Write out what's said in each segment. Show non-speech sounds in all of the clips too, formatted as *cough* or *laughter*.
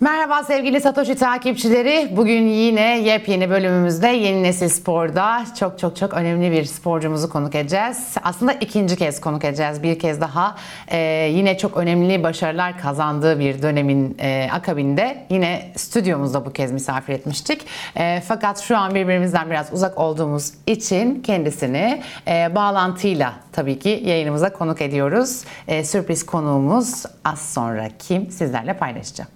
Merhaba sevgili Satoshi takipçileri. Bugün yine yepyeni bölümümüzde Yeni Nesil Spor'da çok çok çok önemli bir sporcumuzu konuk edeceğiz. Aslında ikinci kez konuk edeceğiz. Bir kez daha e, yine çok önemli başarılar kazandığı bir dönemin e, akabinde yine stüdyomuzda bu kez misafir etmiştik. E, fakat şu an birbirimizden biraz uzak olduğumuz için kendisini e, bağlantıyla tabii ki yayınımıza konuk ediyoruz. E, sürpriz konuğumuz az sonra kim sizlerle paylaşacağım.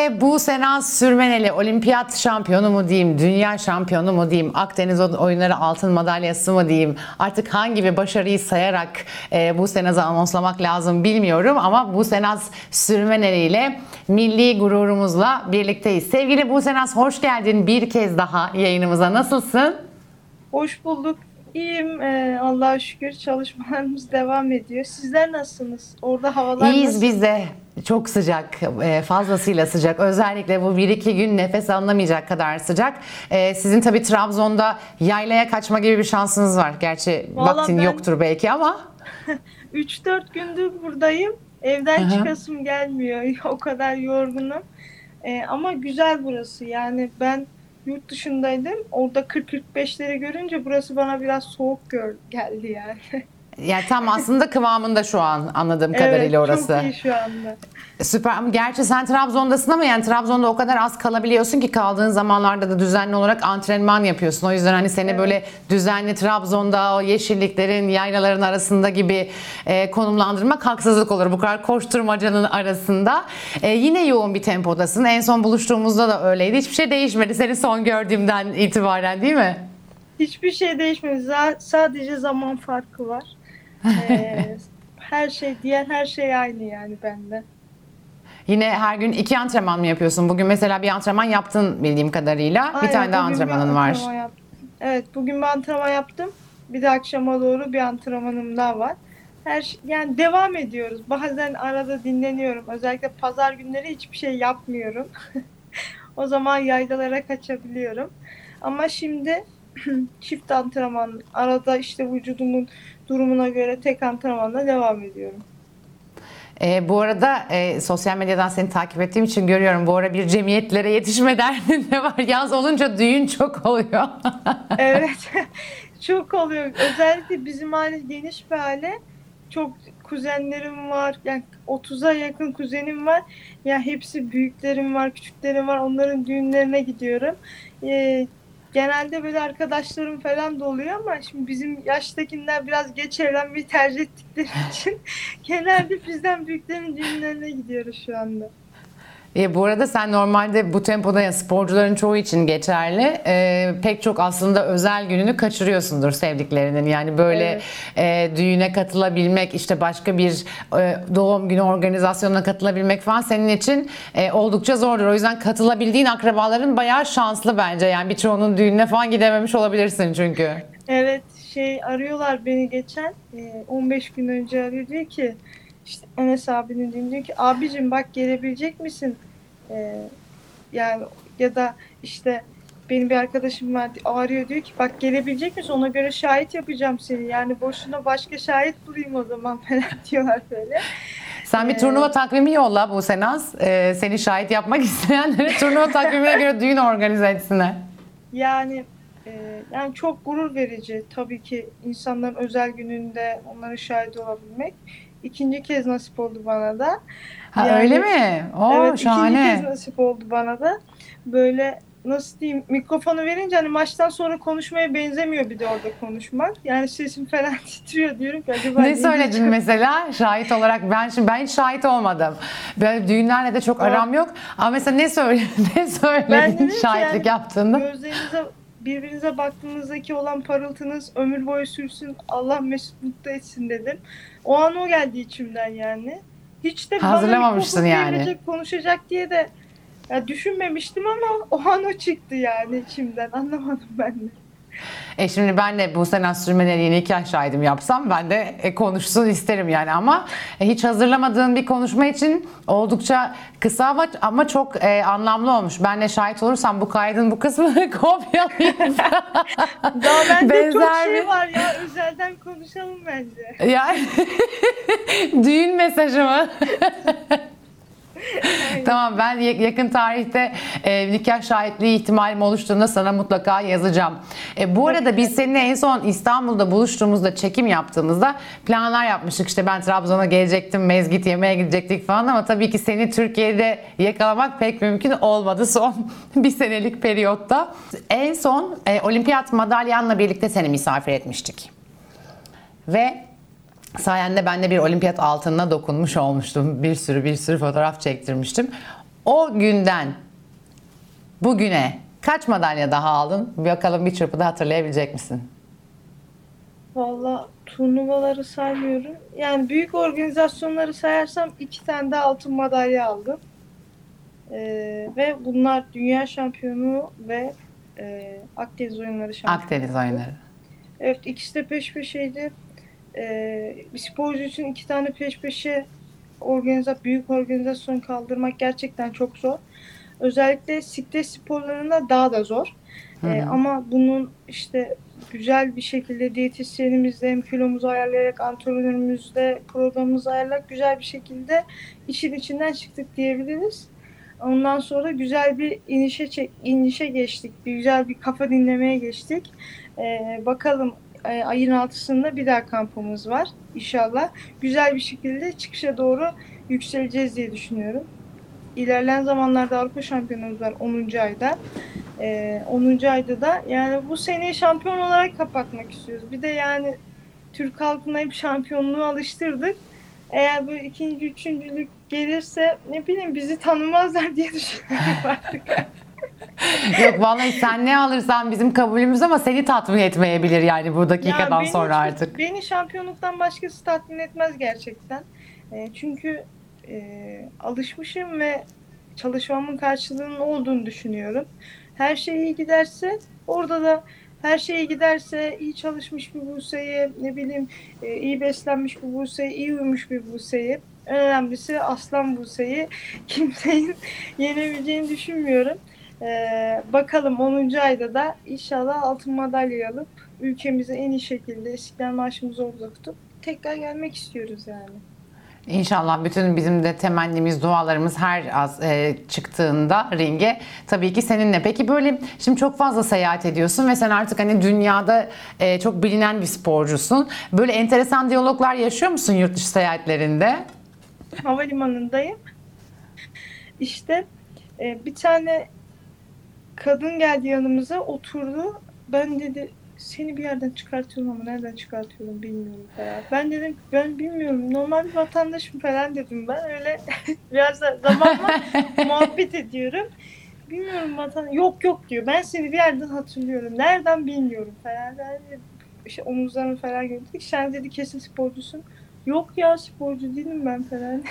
Ve bu sene Sürmeneli olimpiyat şampiyonu mu diyeyim, dünya şampiyonu mu diyeyim, Akdeniz oyunları altın madalyası mı diyeyim, artık hangi bir başarıyı sayarak e, bu senazı anonslamak lazım bilmiyorum ama bu senaz Sürmeneli ile milli gururumuzla birlikteyiz. Sevgili Busenaz hoş geldin bir kez daha yayınımıza. Nasılsın? Hoş bulduk. İyiyim. Ee, Allah'a şükür çalışmalarımız devam ediyor. Sizler nasılsınız? Orada havalar İyiyiz nasıl? biz de. Çok sıcak, e, fazlasıyla sıcak. Özellikle bu bir iki gün nefes alınamayacak kadar sıcak. E, Sizin tabii Trabzon'da yaylaya kaçma gibi bir şansınız var. Gerçi Vallahi vaktin ben- yoktur belki ama. *laughs* 3-4 gündür buradayım. Evden hı. çıkasım gelmiyor. *laughs* o kadar yorgunum. Ee, ama güzel burası. Yani ben yurt dışındaydım. Orada 40-45'leri görünce burası bana biraz soğuk gör geldi yani. *laughs* Yani tam aslında *laughs* kıvamında şu an anladığım kadarıyla evet, orası. çok iyi şu anda. Süper. Gerçi sen Trabzon'dasın ama yani Trabzon'da o kadar az kalabiliyorsun ki kaldığın zamanlarda da düzenli olarak antrenman yapıyorsun. O yüzden hani seni böyle düzenli Trabzon'da o yeşilliklerin, yaylaların arasında gibi e, konumlandırmak haksızlık olur. Bu kadar koşturmacanın arasında. E, yine yoğun bir tempodasın. En son buluştuğumuzda da öyleydi. Hiçbir şey değişmedi seni son gördüğümden itibaren değil mi? Hiçbir şey değişmedi. Sadece zaman farkı var. Ee, her şey, diğer her şey aynı yani bende. Yine her gün iki antrenman mı yapıyorsun? Bugün mesela bir antrenman yaptın bildiğim kadarıyla. bir Aynen, tane daha bir antrenmanın var. antrenman yaptım. Evet, bugün bir antrenman yaptım. Bir de akşama doğru bir antrenmanım daha var. Her şey, yani devam ediyoruz. Bazen arada dinleniyorum. Özellikle pazar günleri hiçbir şey yapmıyorum. *laughs* o zaman yaylalara kaçabiliyorum. Ama şimdi *clears throat* çift antrenman, arada işte vücudumun durumuna göre tek antrenmanla devam ediyorum. E, bu arada e, sosyal medyadan seni takip ettiğim için görüyorum. Bu ara bir cemiyetlere yetişme *laughs* derdin de var. Yaz olunca düğün çok oluyor. *laughs* Evet. *laughs* Çok oluyor. Özellikle bizim aile geniş bir aile. Çok kuzenlerim var. Yani 30'a yakın kuzenim var. Ya hepsi büyüklerim var, küçüklerim var. Onların düğünlerine gidiyorum. Ee, genelde böyle arkadaşlarım falan da oluyor ama şimdi bizim yaştakiler biraz geç evlenmeyi tercih ettikleri *laughs* için genelde bizden büyüklerin düğünlerine gidiyoruz şu anda. E, bu arada sen normalde bu tempoda ya sporcuların çoğu için geçerli. E, pek çok aslında özel gününü kaçırıyorsundur sevdiklerinin. Yani böyle e, düğüne katılabilmek, işte başka bir e, doğum günü organizasyonuna katılabilmek falan senin için e, oldukça zordur. O yüzden katılabildiğin akrabaların bayağı şanslı bence. Yani birçoğunun düğününe falan gidememiş olabilirsin çünkü. Evet şey arıyorlar beni geçen e, 15 gün önce arıyor diyor ki işte Enes abinin diyor ki abicim bak gelebilecek misin? E, yani ya da işte benim bir arkadaşım var arıyor diyor ki bak gelebilecek misin ona göre şahit yapacağım seni yani boşuna başka şahit bulayım o zaman *laughs* falan diyorlar böyle. Sen bir Ee, turnuva takvimi yolla bu Senaz. E, seni şahit yapmak *laughs* isteyenlere turnuva takvimine göre düğün organize etsinler. Yani e, yani çok gurur verici tabii ki insanların özel gününde onlara şahit olabilmek. İkinci kez nasip oldu bana da. Ha Yani- öyle mi? Oo evet, ikinci şahane. kez nasip oldu bana da. Böyle nasıl diyeyim mikrofonu verince hani maçtan sonra konuşmaya benzemiyor bir de orada konuşmak. Yani sesim falan *laughs* titriyor diyorum ki acaba Ne söyledin diyeceğim? mesela şahit olarak? Ben şimdi ben hiç şahit olmadım. Böyle düğünlerle de çok aram yok. Ama mesela ne söyle *laughs* ne Ben söyledin ki şahitlik yani yaptığında? Gözlerinize birbirinize baktığınızdaki olan parıltınız ömür boyu sürsün. Allah mesut mutlu etsin dedim. O an o geldi içimden yani. Hiç de bana Hazırlamamışsın mikrofon yani. verilecek, konuşacak diye de ya düşünmemiştim ama o an o çıktı yani içimden. Anlamadım ben de. E şimdi ben de bu sene sürmeleri nikah şahidim yapsam ben de e, konuşsun isterim yani ama e, hiç hazırlamadığın bir konuşma için oldukça kısa ama, ama çok e, anlamlı olmuş. Ben de şahit olursam bu kaydın bu kısmını *laughs* kopyalayayım. *laughs* Daha bende çok Benzer şey bir- var ya özelden konuşalım bence. yani *laughs* düğün mesajı mı? Tamam ben ya- yakın tarihte e, nikah şahitliği ihtimalim oluştuğunda sana mutlaka yazacağım. E, bu arada biz seninle en son İstanbul'da buluştuğumuzda çekim yaptığımızda planlar yapmıştık. İşte ben Trabzon'a gelecektim, mezgit yemeye gidecektik falan ama tabii ki seni Türkiye'de yakalamak pek mümkün olmadı son *laughs* bir senelik periyotta. En son e, olimpiyat madalyanla birlikte seni misafir etmiştik. Ve sayende ben de bir olimpiyat altınına dokunmuş olmuştum. Bir sürü bir sürü fotoğraf çektirmiştim. O günden bugüne kaç madalya daha aldın? Bakalım bir çırpıda hatırlayabilecek misin? Valla turnuvaları saymıyorum. Yani büyük organizasyonları sayarsam iki tane de altın madalya aldım. Ee, ve bunlar dünya şampiyonu ve e, Akdeniz oyunları şampiyonu. Akdeniz oyunları. Evet ikisi de peş peşeydi. Ee, bir sporcu için iki tane peş peşe organiza büyük organizasyon kaldırmak gerçekten çok zor. Özellikle siklet sporlarında daha da zor. Ee, ama bunun işte güzel bir şekilde diyetisyenimizle hem kilomuzu ayarlayarak antrenörümüzle programımızı ayarlayarak güzel bir şekilde işin içinden çıktık diyebiliriz. Ondan sonra güzel bir inişe çek, inişe geçtik. Bir güzel bir kafa dinlemeye geçtik. Ee, bakalım e, ayın altısında bir daha kampımız var inşallah. Güzel bir şekilde çıkışa doğru yükseleceğiz diye düşünüyorum. İlerleyen zamanlarda Avrupa Şampiyonumuz var 10. ayda. Ee, 10. ayda da yani bu seneyi şampiyon olarak kapatmak istiyoruz. Bir de yani Türk halkına hep şampiyonluğu alıştırdık. Eğer bu ikinci, üçüncülük gelirse ne bileyim bizi tanımazlar diye düşünüyorum artık. *laughs* *laughs* Yok vallahi sen ne alırsan bizim kabulümüz ama seni tatmin etmeyebilir yani bu dakikadan Ya beni sonra artık. Beni şampiyonluktan başkası tatmin etmez gerçekten. E, çünkü e, alışmışım ve çalışmamın karşılığının olduğunu düşünüyorum. Her şey iyi giderse orada da her şey iyi giderse iyi çalışmış bir Buse'yi ne bileyim e, iyi beslenmiş bir Buse'yi iyi uyumuş bir Buse'yi en önemlisi Aslan Buse'yi *laughs* kimsenin yenebileceğini düşünmüyorum. Ee, bakalım 10. ayda da inşallah altın madalya alıp ülkemize en iyi şekilde İstiklal Marşımızı orada tutup tekrar gelmek istiyoruz yani. İnşallah bütün bizim de temennimiz, dualarımız her az e, çıktığında ringe tabii ki seninle. Peki böyle şimdi çok fazla seyahat ediyorsun ve sen artık hani dünyada e, çok bilinen bir sporcusun. Böyle enteresan diyaloglar yaşıyor musun yurt dışı seyahatlerinde? Havalimanındayım. İşte e, bir tane kadın geldi yanımıza oturdu. Ben dedi seni bir yerden çıkartıyorum ama nereden çıkartıyorum bilmiyorum falan. Ben dedim ben bilmiyorum normal bir vatandaşım falan dedim ben öyle *laughs* biraz da zamanla *laughs* muhabbet ediyorum. Bilmiyorum vatan yok yok diyor. Ben seni bir yerden hatırlıyorum. Nereden bilmiyorum falan. Ben de işte omuzlarını falan gördük. Sen dedi kesin sporcusun. Yok ya sporcu değilim ben falan.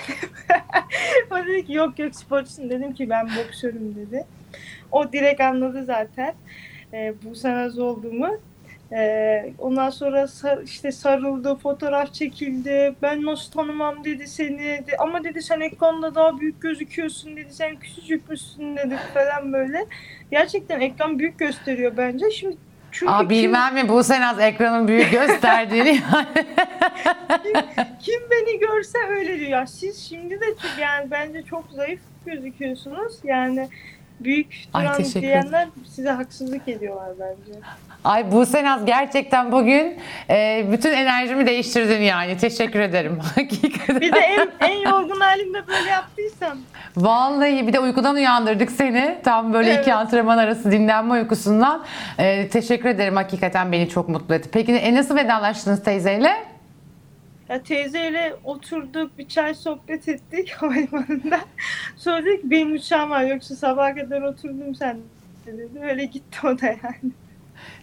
*laughs* o dedi ki yok yok sporcusun. Dedim ki ben boksörüm dedi. *laughs* O direkt anladı zaten. E, bu sanaz olduğumu. E, ondan sonra sar- işte sarıldı, fotoğraf çekildi. Ben nasıl tanımam dedi seni. De- Ama dedi sen ekranda daha büyük gözüküyorsun dedi. Sen küçücükmüşsün dedi falan böyle. Gerçekten ekran büyük gösteriyor bence. Şimdi çünkü Aa, kim- bilmem mi bu sen az ekranın büyük *laughs* gösterdiğini Kim beni görse öyle diyor. Ya siz şimdi de yani bence çok zayıf gözüküyorsunuz. Yani büyük Ay, duran teşekkür diyenler size haksızlık ediyorlar bence. Ay bu Senaz gerçekten bugün e, bütün enerjimi değiştirdin yani. Teşekkür ederim. *laughs* Hakikaten. Bir de en, en yorgun halimde böyle yaptıysam. Vallahi bir de uykudan uyandırdık seni. Tam böyle iki Evet. antrenman arası dinlenme uykusundan. E, teşekkür ederim. Hakikaten beni çok mutlu etti. Peki e, nasıl vedalaştınız teyzeyle? Ya teyzeyle oturduk, bir çay sohbet ettik *laughs* havalimanında. Sonra dedi ki benim uçağım var yoksa sabaha kadar oturdum sen dedi. Öyle gitti o da yani.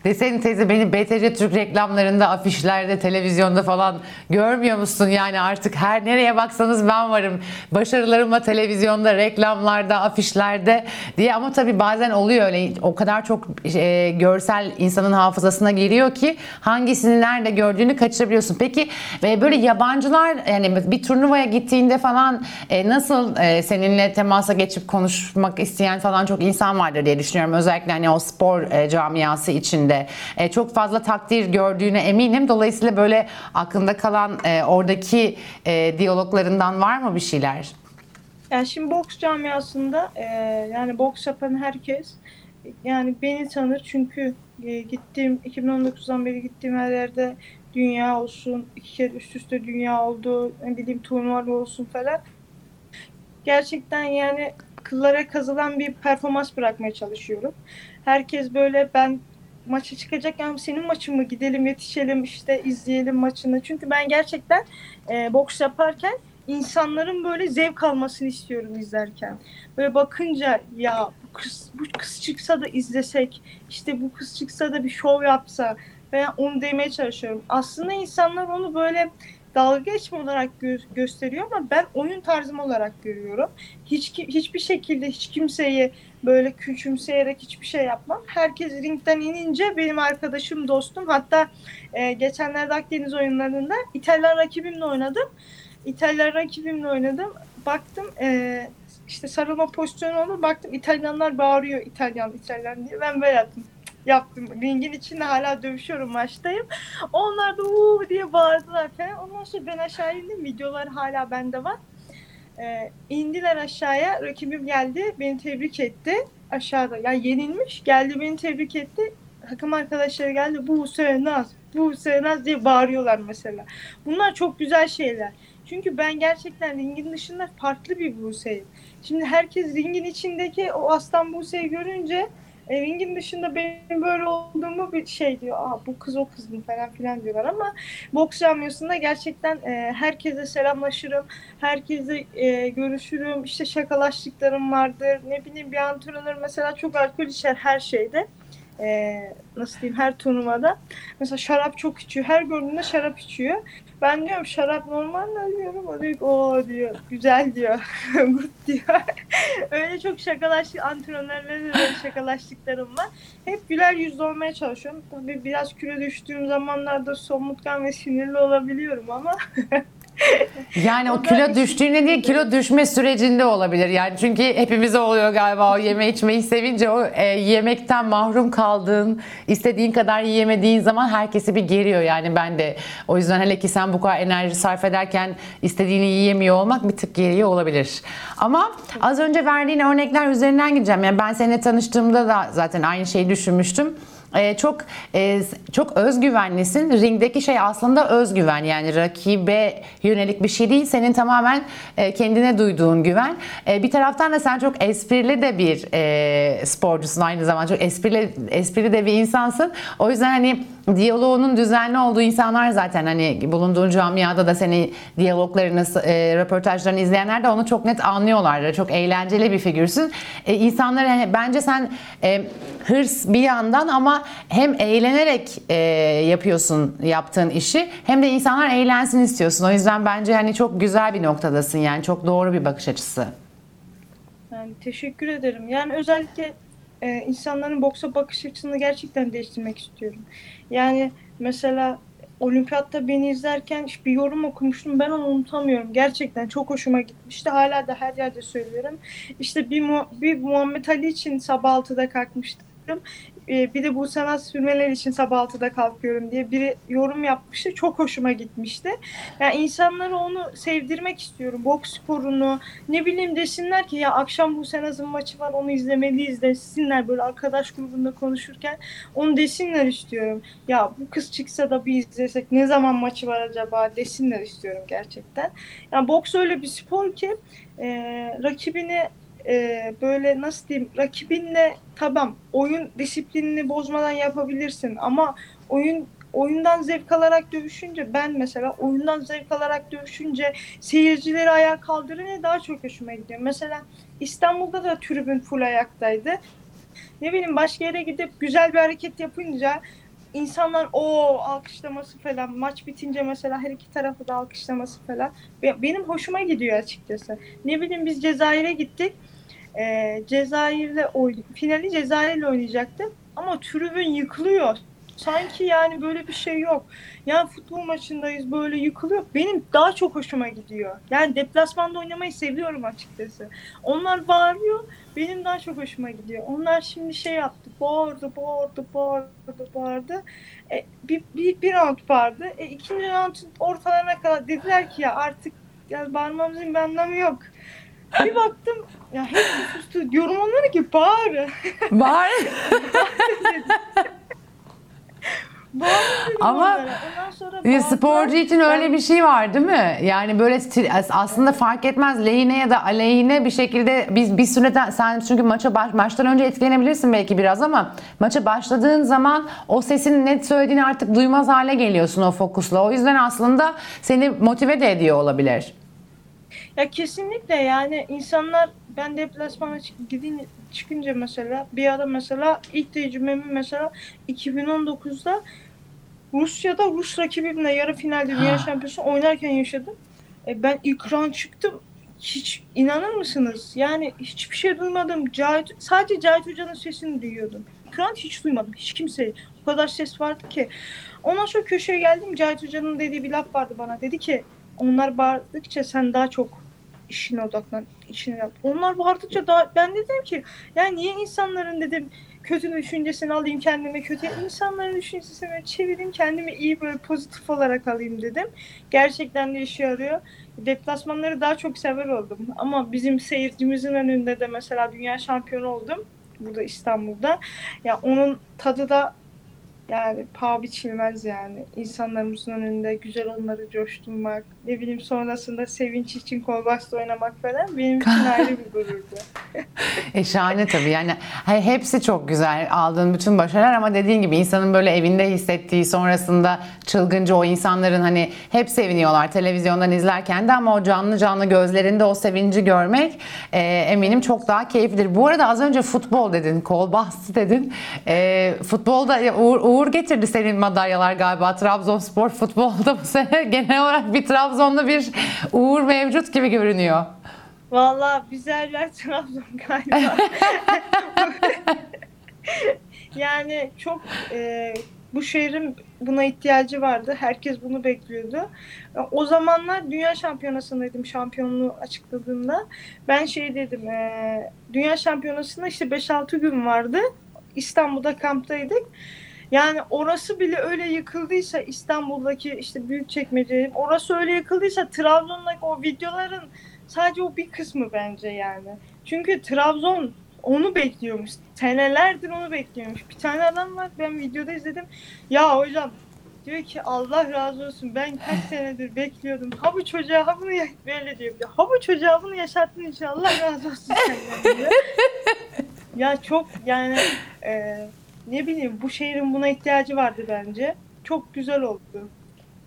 Deseydin teyze beni BTC Türk reklamlarında, afişlerde, televizyonda falan görmüyor musun? Yani artık her nereye baksanız ben varım. Başarılarımla televizyonda, reklamlarda, afişlerde diye ama tabii bazen oluyor öyle. O kadar çok e, görsel insanın hafızasına giriyor ki hangisini nerede gördüğünü kaçırabiliyorsun. Peki e, böyle yabancılar yani bir turnuvaya gittiğinde falan e, nasıl e, seninle temasa geçip konuşmak isteyen falan çok insan vardır diye düşünüyorum. Özellikle hani o spor e, camiası içinde E, çok fazla takdir gördüğüne eminim. Dolayısıyla böyle aklında kalan e, oradaki e, diyaloglarından var mı bir şeyler? Yani şimdi boks camiasında e, yani boks yapan herkes yani beni tanır çünkü e, gittiğim 2019'dan beri gittiğim her yerde dünya olsun, iki kere üst üste dünya oldu, ne bileyim turnuvalar olsun falan. Gerçekten yani kıllara kazılan bir performans bırakmaya çalışıyorum. Herkes böyle ben maça çıkacakken senin maçın mı gidelim yetişelim işte izleyelim maçını. Çünkü ben gerçekten e, boks yaparken insanların böyle zevk almasını istiyorum izlerken. Böyle bakınca ya bu kız, bu kız çıksa da izlesek, işte bu kız çıksa da bir şov yapsa veya onu demeye çalışıyorum. Aslında insanlar onu böyle dalga geçme olarak gö- gösteriyor ama ben oyun tarzım olarak görüyorum. Hiç ki- hiçbir şekilde hiç kimseyi böyle küçümseyerek hiçbir şey yapmam. Herkes ringden inince benim arkadaşım, dostum. Hatta e, geçenlerde Akdeniz oyunlarında İtalyan rakibimle oynadım. İtalyan rakibimle oynadım. Baktım e, işte sarılma pozisyonu oldu. Baktım İtalyanlar bağırıyor İtalyan İtalyan diye. Ben böyle yaptım. Yaptım. Ringin içinde hala dövüşüyorum maçtayım. Onlar da uuu diye bağırdılar falan. Ondan sonra ben aşağı indim. Videolar hala bende var. E, indiler aşağıya. Rakibim geldi. Beni tebrik etti. Aşağıda. Yani yenilmiş. Geldi beni tebrik etti. Takım arkadaşları geldi. Bu Naz, bu Naz diye bağırıyorlar mesela. Bunlar çok güzel şeyler. Çünkü ben gerçekten ringin dışında farklı bir Buse'yim. Şimdi herkes ringin içindeki o aslan Buse'yi görünce e, ringin dışında benim böyle olduğumu bir şey diyor. Aa bu kız o kız mı falan filan diyorlar ama boks camiasında gerçekten e, herkese selamlaşırım. Herkese e, görüşürüm. İşte şakalaştıklarım vardır. Ne bileyim bir antrenör mesela çok alkol içer her şeyde. E, nasıl diyeyim her turnuvada. Mesela şarap çok içiyor. Her gördüğünde şarap içiyor. Ben diyorum şarap normal mi diyorum. O diyor o diyor. Güzel diyor. *laughs* Good diyor. *laughs* Öyle çok şakalaştık. Antrenörlerle de şakalaştıklarım var. Hep güler yüzlü olmaya çalışıyorum. Tabii biraz kilo düştüğüm zamanlarda somurtkan ve sinirli olabiliyorum ama *laughs* Yani o kilo işin düştüğünde değil kilo düşme sürecinde olabilir. Yani çünkü hepimize oluyor galiba o yeme içmeyi sevince o e, yemekten mahrum kaldığın, istediğin kadar yiyemediğin zaman herkesi bir geriyor. Yani ben de o yüzden hele ki sen bu kadar enerji sarf ederken istediğini yiyemiyor olmak bir tık geriyor olabilir. Ama az önce verdiğin örnekler üzerinden gideceğim. Yani ben seninle tanıştığımda da zaten aynı şeyi düşünmüştüm. Ee, çok e, çok özgüvenlisin. Ringdeki şey aslında özgüven yani rakibe yönelik bir şey değil. Senin tamamen e, kendine duyduğun güven. E, bir taraftan da sen çok esprili de bir e, sporcusun aynı zamanda. Çok esprili esprili de bir insansın. O yüzden hani diyaloğunun düzenli olduğu insanlar zaten hani bulunduğun camiada da seni diyaloglarını, e, röportajlarını izleyenler de onu çok net anlıyorlar. Çok eğlenceli bir figürsün. E, insanlar hani bence sen e, hırs bir yandan ama hem eğlenerek e, yapıyorsun yaptığın işi hem de insanlar eğlensin istiyorsun. O yüzden bence hani çok güzel bir noktadasın yani çok doğru bir bakış açısı. Yani teşekkür ederim. Yani özellikle e, insanların boksa bakış açısını gerçekten değiştirmek istiyorum. Yani mesela olimpiyatta beni izlerken bir yorum okumuştum. Ben onu unutamıyorum. Gerçekten çok hoşuma gitmişti. Hala da her yerde söylüyorum. İşte bir, Mu- bir Muhammed Ali için sabah 6'da kalkmıştım. E, bir de bu sanat sürmeler için sabah 6'da kalkıyorum diye biri yorum yapmıştı. Çok hoşuma gitmişti. Yani insanlara onu sevdirmek istiyorum. Boks sporunu, ne bileyim desinler ki ya akşam bu Senaz'ın maçı var onu izlemeliyiz desinler böyle arkadaş grubunda konuşurken onu desinler istiyorum. Ya bu kız çıksa da bir izlesek ne zaman maçı var acaba desinler istiyorum gerçekten. Yani boks öyle bir spor ki e, rakibini e, böyle nasıl diyeyim rakibinle tamam oyun disiplinini bozmadan yapabilirsin ama oyun oyundan zevk alarak dövüşünce ben mesela oyundan zevk alarak dövüşünce seyircileri ayağa kaldırınca daha çok hoşuma gidiyor. Mesela İstanbul'da da tribün full ayaktaydı. ne bileyim başka yere gidip güzel bir hareket yapınca insanlar o alkışlaması falan maç bitince mesela her iki tarafı da alkışlaması falan Be- benim hoşuma gidiyor açıkçası. Ne bileyim biz Cezayir'e gittik. Ee, Cezayir'le oyn- finali Cezayir'le oynayacaktık ama tribün yıkılıyor. Sanki yani böyle bir şey yok. Yani futbol maçındayız böyle yıkılıyor. Benim daha çok hoşuma gidiyor. Yani deplasmanda oynamayı seviyorum açıkçası. Onlar bağırıyor. Benim daha çok hoşuma gidiyor. Onlar şimdi şey yaptı. Bağırdı, bağırdı, bağırdı, bağırdı. E, bir, bir, bir round bağırdı. E, ikinci roundun ortalarına kadar dediler ki ya artık yani bağırmamızın bir anlamı yok. Bir baktım ya hepsi sustu. Diyorum onlara ki bağır. Bağır *laughs* Ama. Ondan sonra Bir bağırdılar. sporcu için öyle bir şey var değil mi? Yani böyle aslında fark etmez lehine ya da aleyhine bir şekilde biz bir süreden sen çünkü maça baş, maçtan önce etkilenebilirsin belki biraz ama maça başladığın zaman o sesin net söylediğini artık duymaz hale geliyorsun o fokusla. O yüzden aslında seni motive de ediyor olabilir. Ya kesinlikle yani insanlar ben deplasmana çık- gidin çıkınca mesela bir ara mesela ilk tecrübemi mesela 2019'da Rusya'da Rus rakibimle yarı finalde dünya şampiyonası oynarken yaşadım. E, ben ilk round çıktım. Hiç inanır mısınız? Yani hiçbir şey duymadım. Cahit, sadece Cahit Hoca'nın sesini duyuyordum. İlk round hiç duymadım. Hiç kimseyi. O kadar ses vardı ki. Ondan sonra köşeye geldim. Cahit Hoca'nın dediği bir laf vardı bana. Dedi ki onlar bağırdıkça sen daha çok işine odaklan, işine yap. Onlar bağırdıkça daha ben dedim ki yani niye insanların dedim kötü düşüncesini alayım kendime kötü insanların düşüncesini çevireyim kendimi iyi böyle pozitif olarak alayım dedim. Gerçekten de işe yarıyor. Deplasmanları daha çok sever oldum. Ama bizim seyircimizin önünde de mesela dünya şampiyonu oldum. Burada İstanbul'da. Ya onun tadı da yani paha biçilmez yani. İnsanlarımızın önünde güzel onları coşturmak, ne bileyim sonrasında sevinç için kolbasta oynamak falan benim için *laughs* ayrı bir gururdu. E şahane tabii yani he- hepsi çok güzel aldığın bütün başarılar ama dediğin gibi insanın böyle evinde hissettiği sonrasında çılgınca o insanların hani hep seviniyorlar televizyondan izlerken de ama o canlı canlı gözlerinde o sevinci görmek e, eminim çok daha keyiflidir. Bu arada az önce futbol dedin, kol bastı dedin. E, futbolda ya Uğur, Uğur getirdi senin madalyalar galiba Trabzonspor futbolda bu sene *laughs* genel olarak bir Trabzon'da bir Uğur mevcut gibi görünüyor. Her yer Trabzon *laughs* galiba. *laughs* yani çok e, bu şehrin buna ihtiyacı vardı. Herkes bunu bekliyordu. O zamanlar dünya şampiyonasındaydım şampiyonluğu açıkladığında. Ben şey dedim e, dünya şampiyonasında işte 5-6 gün vardı. İstanbul'da kamptaydık. Yani orası bile öyle yıkıldıysa İstanbul'daki işte Büyükçekmece orası öyle yıkıldıysa Trabzon'daki o videoların sadece o bir kısmı bence yani. Çünkü Trabzon onu bekliyormuş. Senelerdir onu bekliyormuş. Bir tane adam var ben videoda izledim. Ya hocam diyor ki Allah razı olsun ben kaç *laughs* senedir bekliyordum. Ha bu çocuğa ha bunu böyle diyor. Ha bu çocuğa bunu yaşattın inşallah Allah razı olsun senden diyor. *laughs* ya çok yani e, ne bileyim bu şehrin buna ihtiyacı vardı bence. Çok güzel oldu.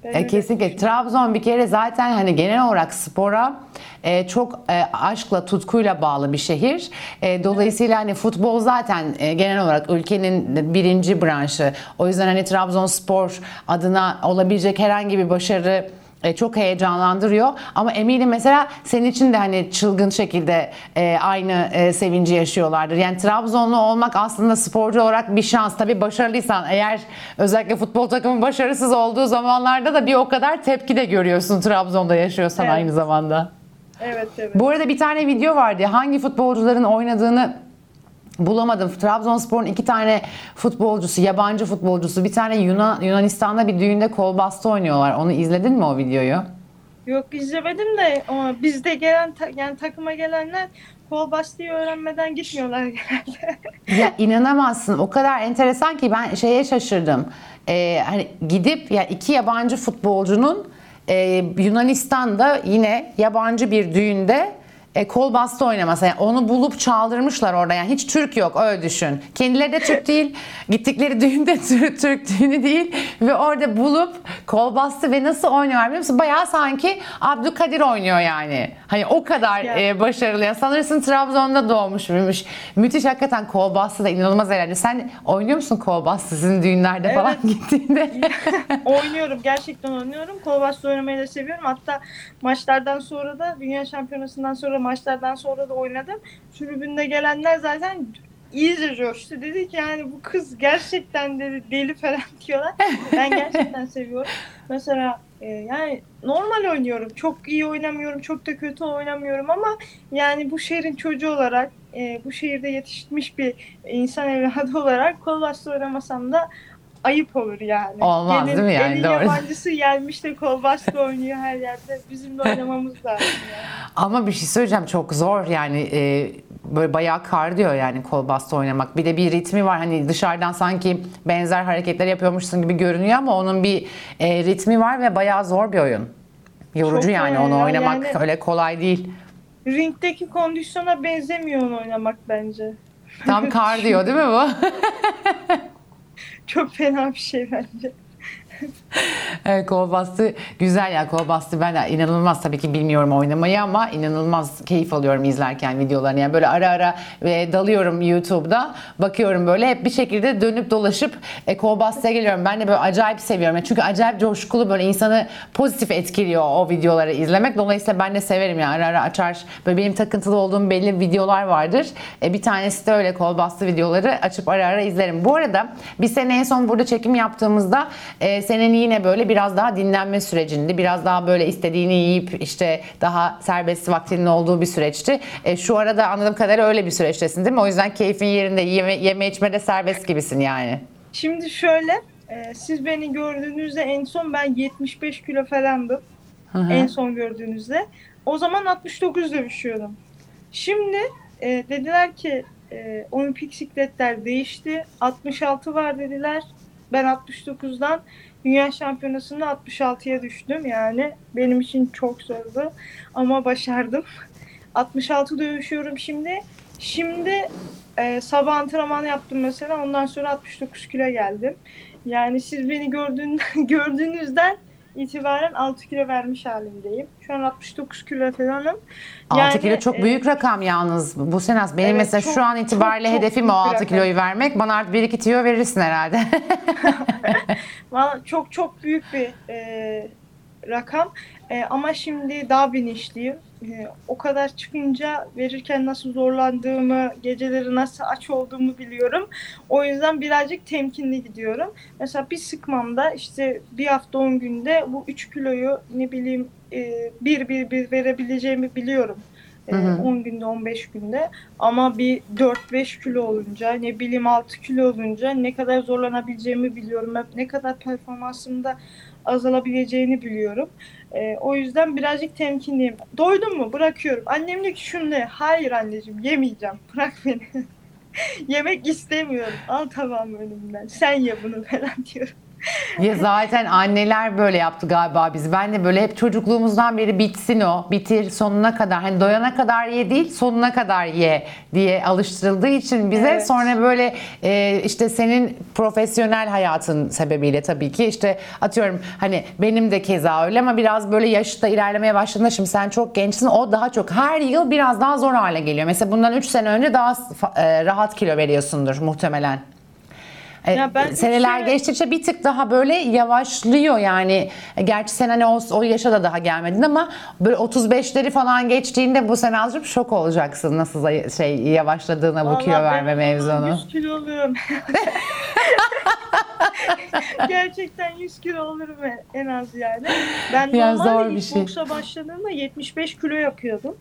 Ben E, kesinlikle. Trabzon bir kere zaten hani genel olarak spora e, çok e, aşkla, tutkuyla bağlı bir şehir. E, dolayısıyla hani futbol zaten e, genel olarak ülkenin birinci branşı. O yüzden hani Trabzonspor adına olabilecek herhangi bir başarı e, çok heyecanlandırıyor. Ama eminim mesela senin için de hani çılgın şekilde e, aynı e, sevinci yaşıyorlardır. Yani Trabzonlu olmak aslında sporcu olarak bir şans. Tabii başarılıysan eğer özellikle futbol takımı başarısız olduğu zamanlarda da bir o kadar tepki de görüyorsun Trabzon'da yaşıyorsan Evet. aynı zamanda. Evet evet. Bu arada bir tane video vardı. Hangi futbolcuların oynadığını bulamadım. Trabzonspor'un iki tane futbolcusu, yabancı futbolcusu, bir tane Yunan, Yunanistan'da bir düğünde kol bastı oynuyorlar. Onu izledin mi o videoyu? Yok izlemedim de ama bizde gelen yani takıma gelenler kol bastığı öğrenmeden gitmiyorlar genelde. *laughs* Ya inanamazsın. O kadar enteresan ki ben şeye şaşırdım. Ee, hani gidip ya iki yabancı futbolcunun e, Yunanistan'da yine yabancı bir düğünde e, kol bastı oynaması. Yani onu bulup çaldırmışlar orada. Yani hiç Türk yok öyle düşün. Kendileri de Türk değil. Gittikleri düğünde Türk, Türk düğünü değil. Ve orada bulup kol bastı ve nasıl oynuyorlar biliyor musun? Bayağı sanki Abdülkadir oynuyor yani. Hani o kadar Yani. e, başarılı. Yani sanırsın Trabzon'da doğmuş büyümüş. Müthiş hakikaten kol bastı da inanılmaz herhalde. Sen oynuyor musun kol bastı sizin düğünlerde falan Evet. gittiğinde? *laughs* oynuyorum. Gerçekten oynuyorum. Kol bastı oynamayı da seviyorum. Hatta maçlardan sonra da Dünya Şampiyonası'ndan sonra maçlardan sonra da oynadım. Tribünde gelenler zaten iyice coştu. Dedi ki yani bu kız gerçekten dedi deli falan *laughs* diyorlar. Ben gerçekten seviyorum. Mesela e, yani normal oynuyorum. Çok iyi oynamıyorum. Çok da kötü oynamıyorum ama yani bu şehrin çocuğu olarak e, bu şehirde yetişmiş bir insan evladı *laughs* olarak kol bastı oynamasam da ayıp olur yani. Olmaz değil mi yani? Elin Doğru. yabancısı gelmiş de kol bastı oynuyor her yerde. Bizim de oynamamız *laughs* lazım yani. Ama bir şey söyleyeceğim çok zor yani e, böyle bayağı kardiyo yani kol bastı oynamak. Bir de bir ritmi var hani dışarıdan sanki benzer hareketler yapıyormuşsun gibi görünüyor ama onun bir e, ritmi var ve bayağı zor bir oyun. Yorucu Çok yani zor onu oynamak yani- öyle kolay değil. Ringdeki kondisyona benzemiyor onu oynamak bence. Tam kardiyo değil mi bu? *laughs* Çok fena bir şey bence. Evet, kol bastı. Güzel ya kol bastı. Ben de inanılmaz tabii ki bilmiyorum oynamayı ama inanılmaz keyif alıyorum izlerken videolarını. Yani böyle ara ara ve dalıyorum YouTube'da. Bakıyorum böyle hep bir şekilde dönüp dolaşıp e, kol bastıya geliyorum. Ben de böyle acayip seviyorum. Yani çünkü acayip coşkulu böyle insanı pozitif etkiliyor o videoları izlemek. Dolayısıyla ben de severim yani ara ara açar. Böyle benim takıntılı olduğum belli videolar vardır. E, bir tanesi de öyle kol bastı videoları açıp ara ara izlerim. Bu arada biz sene en son burada çekim yaptığımızda e, senin yine böyle biraz daha dinlenme sürecinde, biraz daha böyle istediğini yiyip işte daha serbest vaktinin olduğu bir süreçti. E, şu arada anladığım kadarıyla öyle bir süreçtesin değil mi? O yüzden keyfin yerinde, yeme, yeme içmede serbest gibisin yani. Şimdi şöyle, e, siz beni gördüğünüzde en son ben 75 kilo falandım. Hı hı. En son gördüğünüzde. O zaman 69 dövüşüyordum. Şimdi e, dediler ki e, olimpik sikletler değişti. 66 var dediler. Ben 69'dan Dünya Şampiyonası'nda 66'ya düştüm. Yani benim için çok zordu ama başardım. 66 dövüşüyorum şimdi. Şimdi e, sabah antrenman yaptım mesela. Ondan sonra 69 kilo geldim. Yani siz beni gördüğün, *laughs* gördüğünüzden itibaren 6 kilo vermiş halimdeyim. Şu an 69 kilo falanım. 6 Yani, kilo çok e, büyük rakam yalnız. Bu senas benim Evet, mesela çok, şu an itibariyle çok, çok hedefim o büyük bir 6 rakam. kiloyu vermek. Bana artık 1-2 tüyo verirsin herhalde. *laughs* Valla çok çok büyük bir e, rakam. E, ama şimdi daha bilinçliyim. E, o kadar çıkınca verirken nasıl zorlandığımı, geceleri nasıl aç olduğumu biliyorum. O yüzden birazcık temkinli gidiyorum. Mesela bir sıkmamda işte bir hafta 10 günde bu 3 kiloyu ne bileyim e, bir bir bir verebileceğimi biliyorum. E, Hı hı. 10 günde 15 günde ama bir 4-5 kilo olunca ne bileyim 6 kilo olunca ne kadar zorlanabileceğimi biliyorum. Ne kadar performansımda azalabileceğini biliyorum. E, o yüzden birazcık temkinliyim. Doydun mu? Bırakıyorum. Annem diyor ki şunu de. Hayır anneciğim yemeyeceğim. *laughs* Bırak beni. Yemek istemiyorum. Al tabağımı önümden. Sen ye bunu falan *laughs* diyorum. Ya zaten anneler böyle yaptı galiba biz. Ben de böyle hep çocukluğumuzdan beri bitsin o, bitir sonuna kadar. Hani doyana kadar ye değil, sonuna kadar ye diye alıştırıldığı için bize Evet. sonra böyle e, işte senin profesyonel hayatın sebebiyle tabii ki işte atıyorum hani benim de keza öyle ama biraz böyle yaşta ilerlemeye başladığında şimdi sen çok gençsin o daha çok her yıl biraz daha zor hale geliyor. Mesela bundan 3 sene önce daha e, rahat kilo veriyorsundur muhtemelen. E, Ya ben seneler sene- geçtikçe bir tık daha böyle yavaşlıyor yani. E, Gerçi sen hani o, o yaşa da daha gelmedin ama böyle 35'leri falan geçtiğinde bu sene azıcık şok olacaksın nasıl şey yavaşladığına bu Vallahi kilo verme mevzunu. 100 kilo oluyorum. *laughs* Gerçekten 100 kilo olurum en az yani. Ben Ya normalde zor bir şey. boksa başladığımda 75 kilo yapıyordum.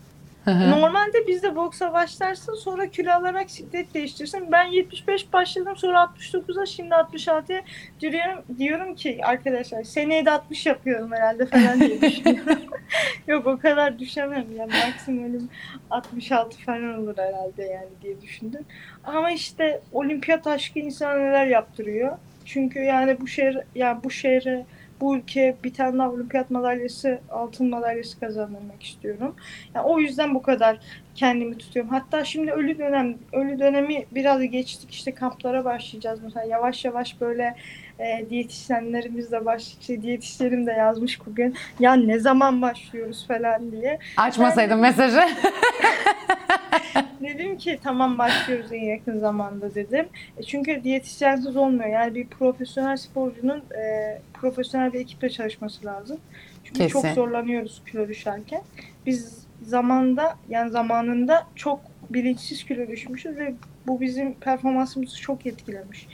Normalde bizde boksa başlarsın sonra kilo alarak siklet değiştirsin. Ben 75 başladım sonra 69'a şimdi 66'ya diyorum, diyorum ki arkadaşlar seneye de 60 yapıyorum herhalde falan diye *laughs* düşünüyorum. *laughs* Yok o kadar düşemem ya maksimum 66 falan olur herhalde yani diye düşündüm. Ama işte olimpiyat aşkı insana neler yaptırıyor. Çünkü yani bu şehir yani bu şehre bu ülkeye bir tane daha olimpiyat madalyası, altın madalyası kazandırmak istiyorum. Yani o yüzden bu kadar kendimi tutuyorum. Hatta şimdi ölü dönem, ölü dönemi biraz geçtik. İşte kamplara başlayacağız mesela. Yavaş yavaş böyle e, diyetisyenlerimiz de baş, şey, diyetisyenim de yazmış bugün. Ya ne zaman başlıyoruz falan diye. Açmasaydım mesajı. *laughs* Dedim ki tamam başlıyoruz en yakın zamanda dedim. E, Çünkü diyetisyensiz olmuyor. Yani bir profesyonel sporcunun e, profesyonel bir ekiple çalışması lazım. Çünkü Kesin. çok zorlanıyoruz kilo düşerken. Biz zamanda yani zamanında çok bilinçsiz kilo düşmüşüz ve bu bizim performansımızı çok etkilemiş.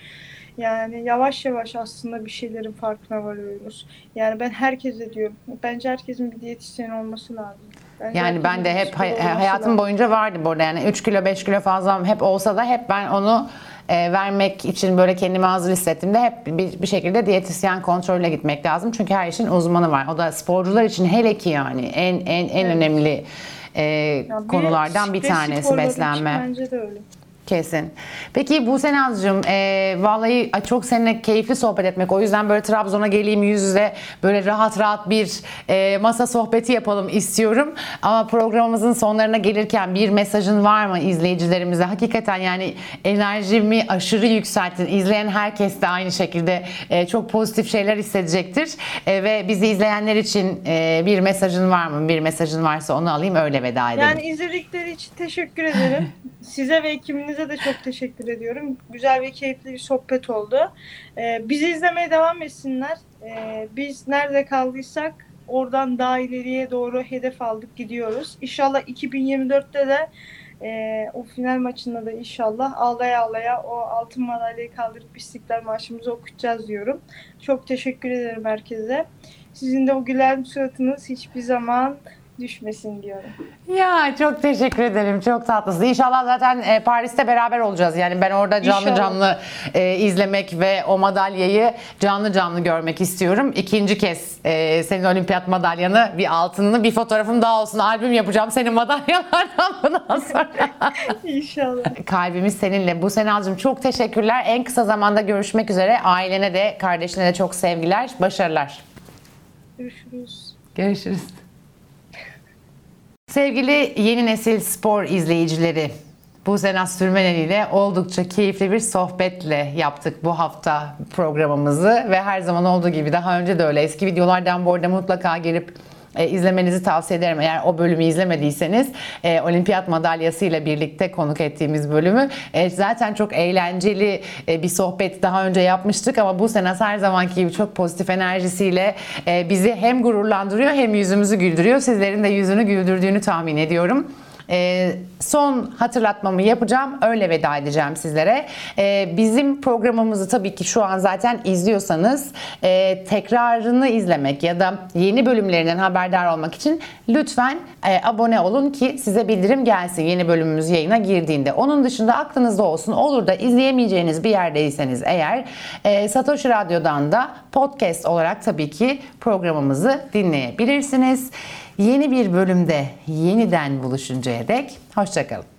Yani yavaş yavaş aslında bir şeylerin farkına varıyoruz. Yani ben herkese diyorum. Bence herkesin bir diyetisyen olması lazım. Bence Yani ben de hep hay- hayatım lazım. boyunca vardı bu arada yani 3 kilo 5 kilo fazla hep olsa da hep ben onu e, vermek için böyle kendimi hazır hissettiğimde hep bir, bir şekilde diyetisyen kontrolüne gitmek lazım. Çünkü her işin uzmanı var. O da sporcular için hele ki yani en en en Evet. önemli e, Ya bir konulardan bir tanesi beslenme. Bence de öyle. Kesin. Peki bu Senaz'cığım e, vallahi çok seninle keyifli sohbet etmek. O yüzden böyle Trabzon'a geleyim yüz yüze böyle rahat rahat bir e, masa sohbeti yapalım istiyorum. Ama programımızın sonlarına gelirken bir mesajın var mı izleyicilerimize? Hakikaten yani enerjimi aşırı yükselttin. İzleyen herkes de aynı şekilde e, çok pozitif şeyler hissedecektir. E, ve bizi izleyenler için e, bir mesajın var mı? Bir mesajın varsa onu alayım öyle veda edelim. Yani izledikleri için teşekkür ederim. *laughs* Size ve ekibinize de çok teşekkür ediyorum. Güzel ve keyifli bir sohbet oldu. Ee, bizi izlemeye devam etsinler. Ee, biz nerede kaldıysak oradan daha ileriye doğru hedef aldık gidiyoruz. İnşallah 2024'te de e, o final maçında da inşallah ağlaya ağlaya o altın madalyayı kaldırıp İstiklal Marşımızı okutacağız diyorum. Çok teşekkür ederim herkese. Sizin de o gülen suratınız hiçbir zaman düşmesin diyorum. Ya çok teşekkür ederim. Çok tatlısın. İnşallah zaten e, Paris'te beraber olacağız. Yani ben orada canlı İnşallah. canlı e, izlemek ve o madalyayı canlı canlı görmek istiyorum. İkinci kez e, senin olimpiyat madalyanı, bir altınını, bir fotoğrafım daha olsun. Albüm yapacağım senin madalyalardan *laughs* bundan sonra. İnşallah. Kalbimiz seninle. Bu Senal'cığım çok teşekkürler. En kısa zamanda görüşmek üzere. Ailene de, kardeşine de çok sevgiler. Başarılar. Görüşürüz. Görüşürüz. Sevgili yeni nesil spor izleyicileri, bu Naz Sürmenen ile oldukça keyifli bir sohbetle yaptık bu hafta programımızı. Ve her zaman olduğu gibi daha önce de öyle. Eski videolardan bu arada mutlaka gelip e, izlemenizi tavsiye ederim. Eğer o bölümü izlemediyseniz e, olimpiyat madalyası ile birlikte konuk ettiğimiz bölümü e, zaten çok eğlenceli e, bir sohbet daha önce yapmıştık ama bu sene her zamanki gibi çok pozitif enerjisiyle e, bizi hem gururlandırıyor hem yüzümüzü güldürüyor. Sizlerin de yüzünü güldürdüğünü tahmin ediyorum. Ee, son hatırlatmamı yapacağım. Öyle veda edeceğim sizlere. Ee, bizim programımızı tabii ki şu an zaten izliyorsanız e, tekrarını izlemek ya da yeni bölümlerinden haberdar olmak için lütfen e, abone olun ki size bildirim gelsin yeni bölümümüz yayına girdiğinde. Onun dışında aklınızda olsun. Olur da izleyemeyeceğiniz bir yerdeyseniz eğer e, Satoshi Radyo'dan da podcast olarak tabii ki programımızı dinleyebilirsiniz. Yeni bir bölümde yeniden buluşuncaya dek hoşçakalın.